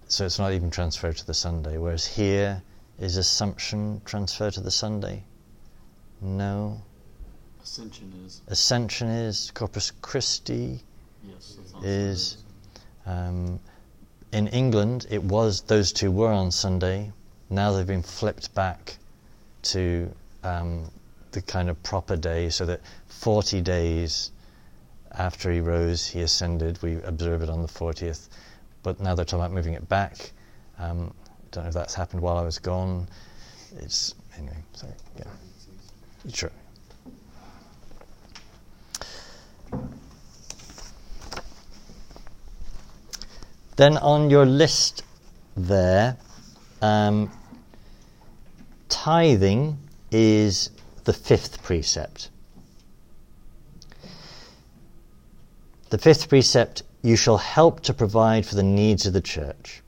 so it's not even transferred to the Sunday. Whereas here is Assumption transferred to the Sunday? No. Ascension is. Ascension is. Corpus Christi Yes. Is. Um, in England, it was those two were on Sunday. Now they've been flipped back to um, the kind of proper day, so that 40 days after he rose, he ascended. We observe it on the 40th, but now they're talking about moving it back. Um, don't know if that's happened while I was gone. It's anyway. Sorry. Yeah. Sure. Then on your list there, um, tithing is the fifth precept. The fifth precept, you shall help to provide for the needs of the church,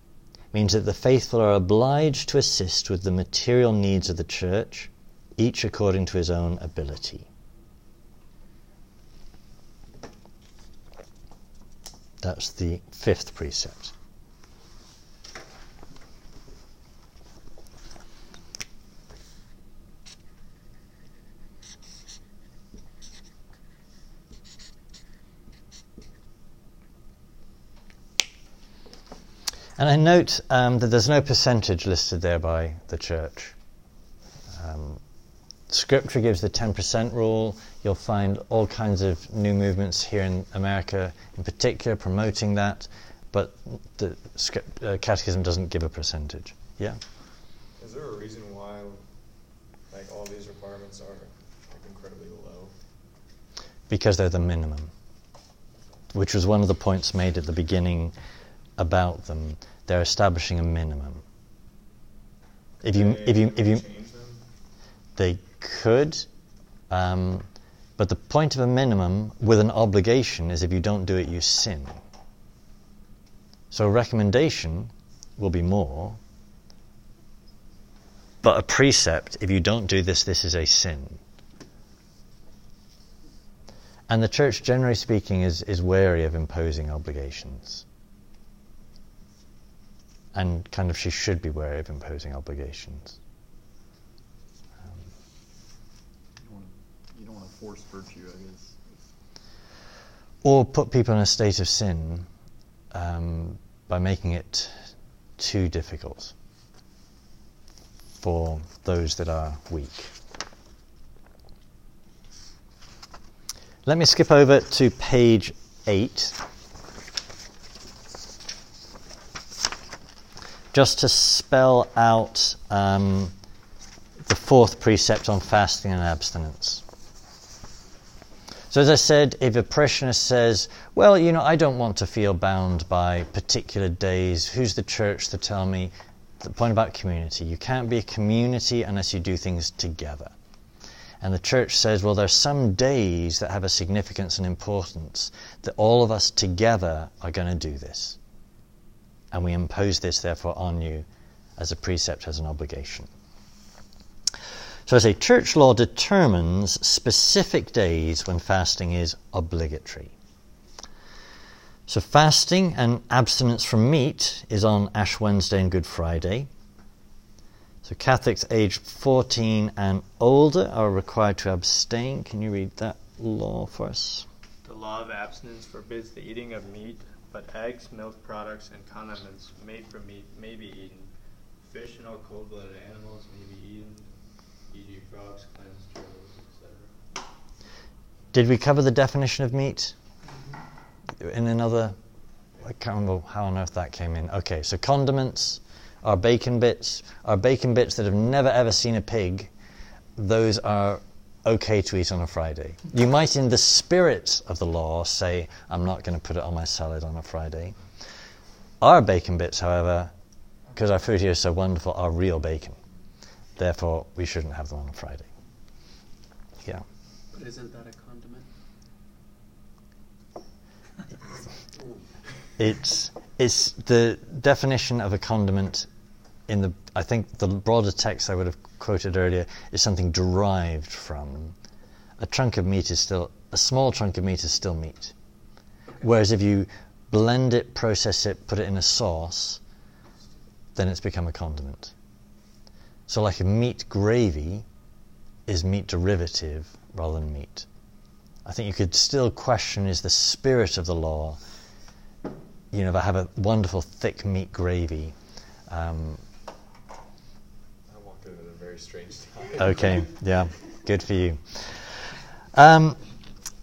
means that the faithful are obliged to assist with the material needs of the church, each according to his own ability. That's the fifth precept. And I note um, that there's no percentage listed there by the church. Um, scripture gives the 10% rule. You'll find all kinds of new movements here in America, in particular, promoting that. But the script, uh, catechism doesn't give a percentage. Yeah. is there a reason why, like, all these requirements are like incredibly low? because they're the minimum, which was one of the points made at the beginning about them. They're establishing a minimum. If you, They- if you, if you, they could, um, but the point of a minimum with an obligation is if you don't do it, you sin. So a recommendation will be more, but a precept, if you don't do this, this is a sin. And the church, generally speaking, is, is wary of imposing obligations and kind of she should be wary of imposing obligations. Um, you don't want to force virtue, I guess. Or put people in a state of sin um, by making it too difficult for those that are weak. Let me skip over to page 8. Just to spell out um, the fourth precept on fasting and abstinence. So, as I said, if a parishioner says, Well, you know, I don't want to feel bound by particular days, who's the church to tell me? The point about community. You can't be a community unless you do things together. And the church says, Well, there are some days that have a significance and importance that all of us together are going to do this. And we impose this, therefore, on you as a precept, as an obligation. So, as a church law determines specific days when fasting is obligatory. So, fasting and abstinence from meat is on Ash Wednesday and Good Friday. So, Catholics aged 14 and older are required to abstain. Can you read that law for us? The law of abstinence forbids the eating of meat, but eggs, milk products, and condiments made from meat may be eaten. Fish and all cold blooded animals may be eaten, e.g., frogs, clams, turtles, etc. Did we cover the definition of meat in another? I can't remember how on earth that came in. Okay, so condiments are bacon bits, are bacon bits that have never ever seen a pig. Those are okay to eat on a Friday. You might, in the spirit of the law, say, I'm not going to put it on my salad on a Friday. Our bacon bits, however, because our food here is so wonderful, are real bacon. Therefore, we shouldn't have them on a Friday. Yeah. But isn't that a condiment? It's it's the definition of a condiment in the I think the broader text I would have quoted earlier is something derived from a chunk of meat is still a small chunk of meat is still meat. Whereas if you blend it, process it, put it in a sauce, then it's become a condiment. So like a meat gravy is meat derivative rather than meat. I think you could still question is the spirit of the law you know, if I have a wonderful thick meat gravy. Um, I walked in at a very strange time. okay, yeah, good for you. Um,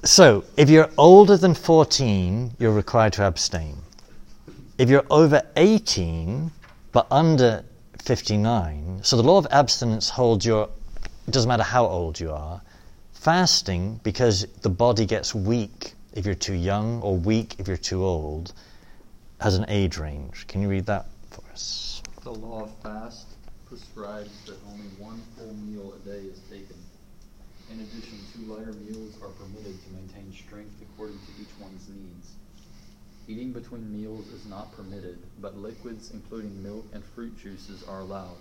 so, if you're older than 14, you're required to abstain. If you're over 18 but under 59, so the law of abstinence holds your, it doesn't matter how old you are, fasting, because the body gets weak if you're too young or weak if you're too old, has an age range. Can you read that for us? The law of fast prescribes that only one full meal a day is taken. In addition, two lighter meals are permitted to maintain strength according to each one's needs. Eating between meals is not permitted, but liquids, including milk and fruit juices, are allowed.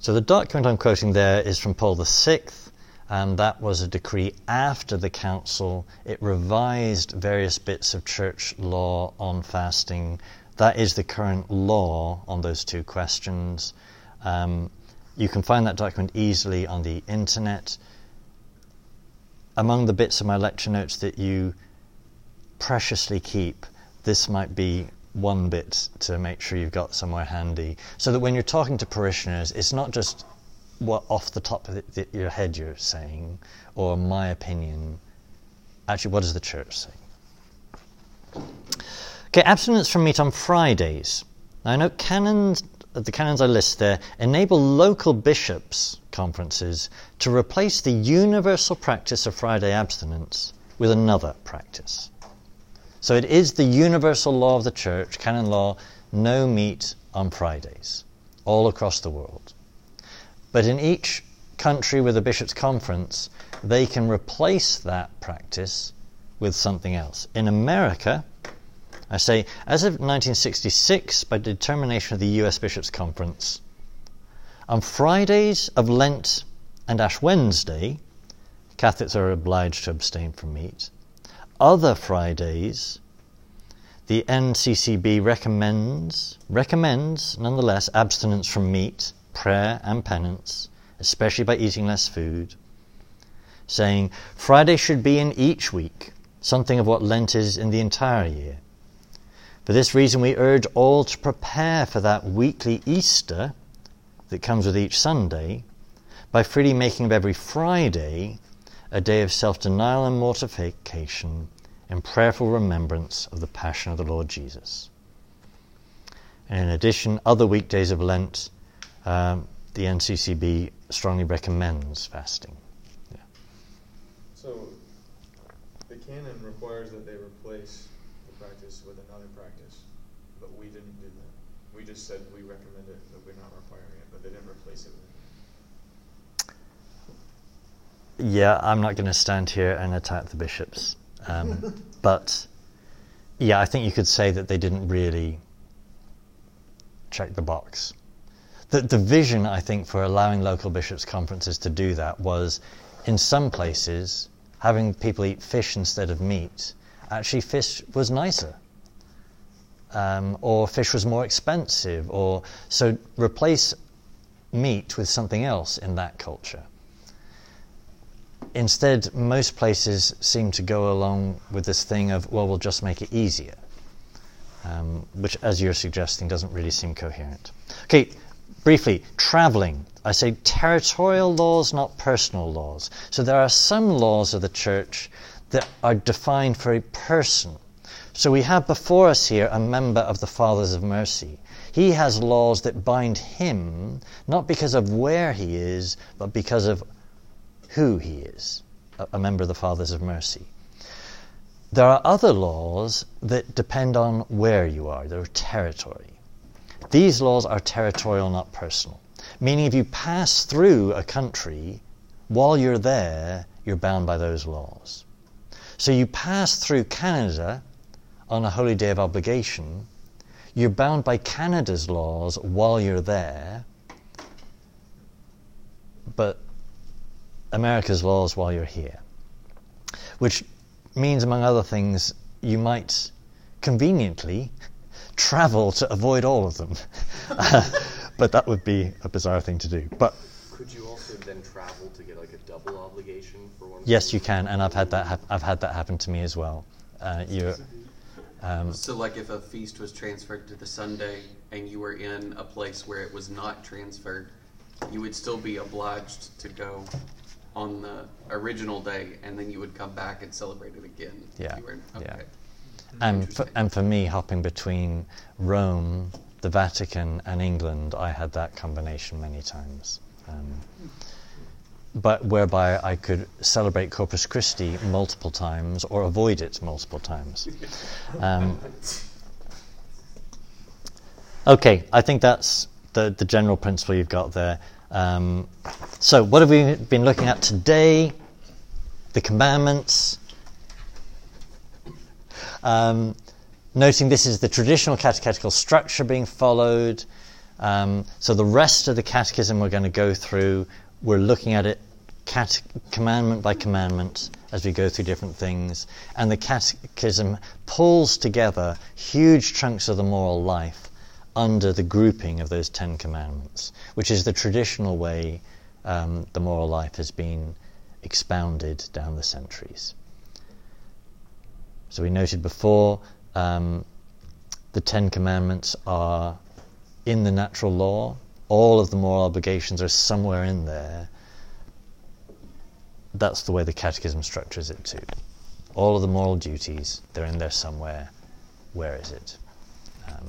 So the document I'm quoting there is from Paul VI, and that was a decree after the council. It revised various bits of church law on fasting. That is the current law on those two questions. Um, you can find that document easily on the internet. Among the bits of my lecture notes that you preciously keep, this might be one bit to make sure you've got somewhere handy. So that when you're talking to parishioners, it's not just what off the top of the, your head you're saying, or my opinion. Actually, what does the church say? Okay, abstinence from meat on Fridays. Now, I know canons, the canons I list there enable local bishops' conferences to replace the universal practice of Friday abstinence with another practice. So it is the universal law of the church, canon law, no meat on Fridays, all across the world. But in each country with a bishop's conference, they can replace that practice with something else. In America, I say, as of 1966, by determination of the US Bishops' Conference, on Fridays of Lent and Ash Wednesday, Catholics are obliged to abstain from meat. Other Fridays, the NCCB recommends, recommends nonetheless abstinence from meat, prayer, and penance, especially by eating less food. saying Friday should be in each week, something of what Lent is in the entire year. For this reason, we urge all to prepare for that weekly Easter that comes with each Sunday by freely making of every Friday a day of self denial and mortification in prayerful remembrance of the passion of the Lord Jesus. And in addition, other weekdays of Lent, um, the NCCB strongly recommends fasting. Yeah. So, the canon requires that they replace the practice with another practice, but we didn't do that. We just said we recommend it, but we're not requiring it, but they didn't replace it Yeah, I'm not going to stand here and attack the bishops. Um, but yeah, I think you could say that they didn't really check the box. The, the vision, I think, for allowing local bishops' conferences to do that was in some places, having people eat fish instead of meat, actually, fish was nicer. Um, or fish was more expensive, or so replace meat with something else in that culture. Instead, most places seem to go along with this thing of, well, we'll just make it easier um, which, as you're suggesting, doesn't really seem coherent. Okay, briefly, traveling. I say territorial laws, not personal laws. So there are some laws of the church that are defined for a person. So we have before us here a member of the Fathers of Mercy. He has laws that bind him, not because of where he is, but because of who he is, a member of the Fathers of Mercy. There are other laws that depend on where you are, they're territory. These laws are territorial, not personal. Meaning, if you pass through a country, while you're there, you're bound by those laws. So you pass through Canada on a holy day of obligation, you're bound by Canada's laws while you're there, but America's laws while you're here. Which means, among other things, you might conveniently travel to avoid all of them. but that would be a bizarre thing to do. But could you also then travel to get like a double obligation for one? Yes, you can, and I've had that. Ha- I've had that happen to me as well. Uh, you. Um, so, like, if a feast was transferred to the Sunday and you were in a place where it was not transferred, you would still be obliged to go on the original day, and then you would come back and celebrate it again. Yeah. Were, okay. Yeah. And for, and for me, hopping between Rome, the Vatican, and England, I had that combination many times. Um, but whereby I could celebrate Corpus Christi multiple times or avoid it multiple times. Um, okay, I think that's the, the general principle you've got there. Um, so, what have we been looking at today? The commandments. Um, noting this is the traditional catechetical structure being followed. Um, so, the rest of the catechism we're going to go through, we're looking at it commandment by commandment as we go through different things. And the catechism pulls together huge chunks of the moral life under the grouping of those Ten Commandments, which is the traditional way um, the moral life has been expounded down the centuries. So we noted before um, the Ten Commandments are in the natural law. All of the moral obligations are somewhere in there. That's the way the Catechism structures it too. All of the moral duties, they're in there somewhere. Where is it? Um,